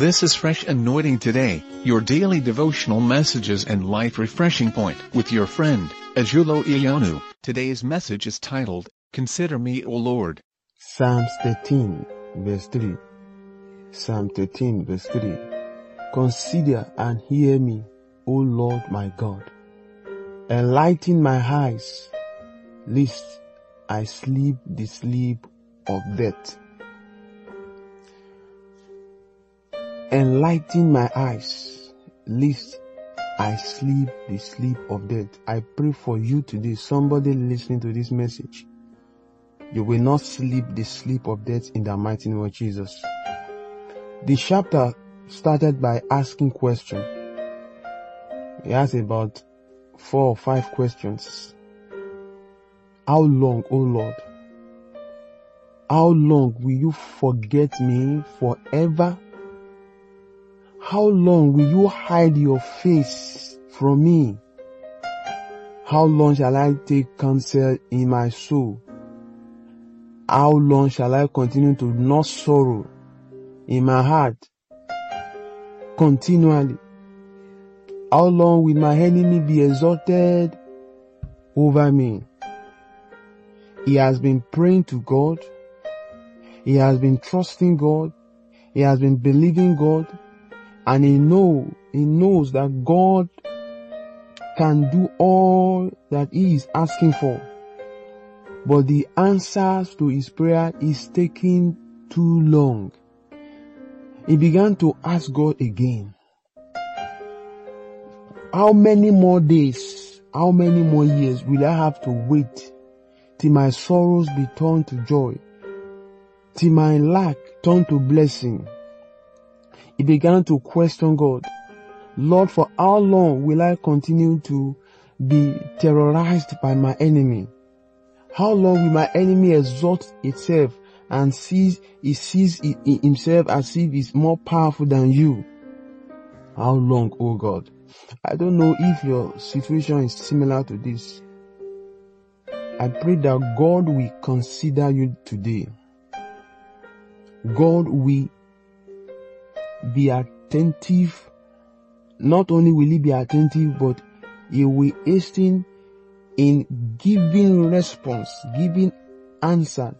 This is Fresh Anointing Today, your daily devotional messages and life refreshing point with your friend, Ajulo Ionu. Today's message is titled, Consider Me, O Lord. Psalms 13, verse 3. Psalm 13, verse 3. Consider and hear me, O Lord my God. Enlighten my eyes, lest I sleep the sleep of death. Enlighten my eyes, lest I sleep the sleep of death. I pray for you today, somebody listening to this message. You will not sleep the sleep of death in the mighty name of Jesus. The chapter started by asking question. He asked about four or five questions. How long, O Lord? How long will you forget me forever? How long will you hide your face from me? How long shall I take counsel in my soul? How long shall I continue to nurse sorrow in my heart continually? How long will my enemy be exalted over me? He has been praying to God. He has been trusting God. He has been believing God and he know he knows that God can do all that he is asking for. But the answers to his prayer is taking too long. He began to ask God again. How many more days, how many more years will I have to wait till my sorrows be turned to joy, till my lack turn to blessing? He began to question God. Lord, for how long will I continue to be terrorized by my enemy? How long will my enemy exalt itself and sees, he sees himself as if he's more powerful than you? How long, oh God? I don't know if your situation is similar to this. I pray that God will consider you today. God will be attentive. Not only will he be attentive, but he will hasten in giving response, giving answer,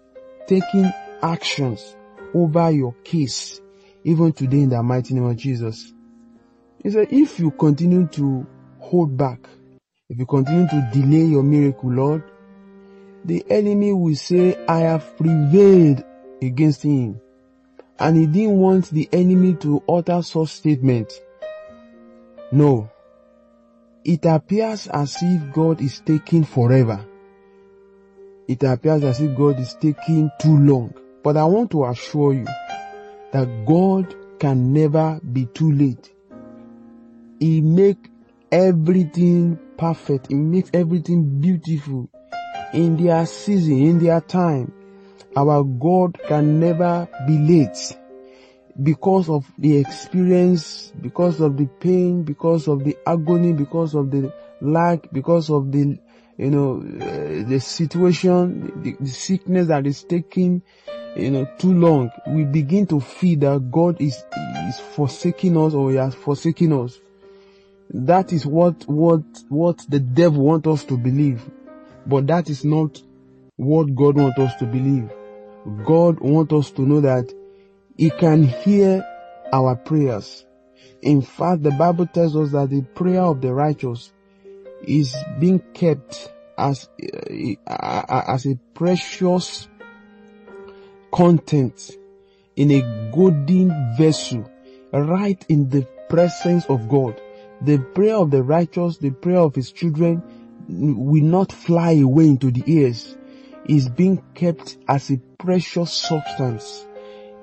taking actions over your case, even today in the mighty name of Jesus. He said, if you continue to hold back, if you continue to delay your miracle, Lord, the enemy will say, I have prevailed against him and he didn't want the enemy to utter such statement. No. It appears as if God is taking forever. It appears as if God is taking too long. But I want to assure you that God can never be too late. He makes everything perfect. He makes everything beautiful in their season, in their time. Our God can never be late because of the experience, because of the pain, because of the agony, because of the lack, because of the, you know, uh, the situation, the, the, sickness that is taking, you know, too long, we begin to feel that God is, is forsaking us or He has forsaken us. That is what, what, what the devil wants us to believe. But that is not what God wants us to believe. God wants us to know that He can hear our prayers. In fact, the Bible tells us that the prayer of the righteous is being kept as, uh, as a precious content in a golden vessel right in the presence of God. The prayer of the righteous, the prayer of his children will not fly away into the ears is being kept as a precious substance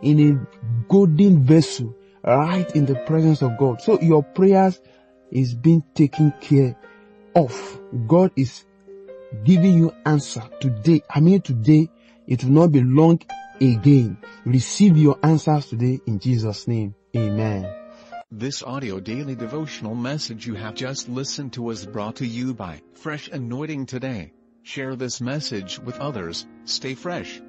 in a golden vessel right in the presence of God. So your prayers is being taken care of. God is giving you answer today. I mean today, it will not be long again. Receive your answers today in Jesus name. Amen. This audio daily devotional message you have just listened to was brought to you by Fresh Anointing Today. Share this message with others. Stay fresh.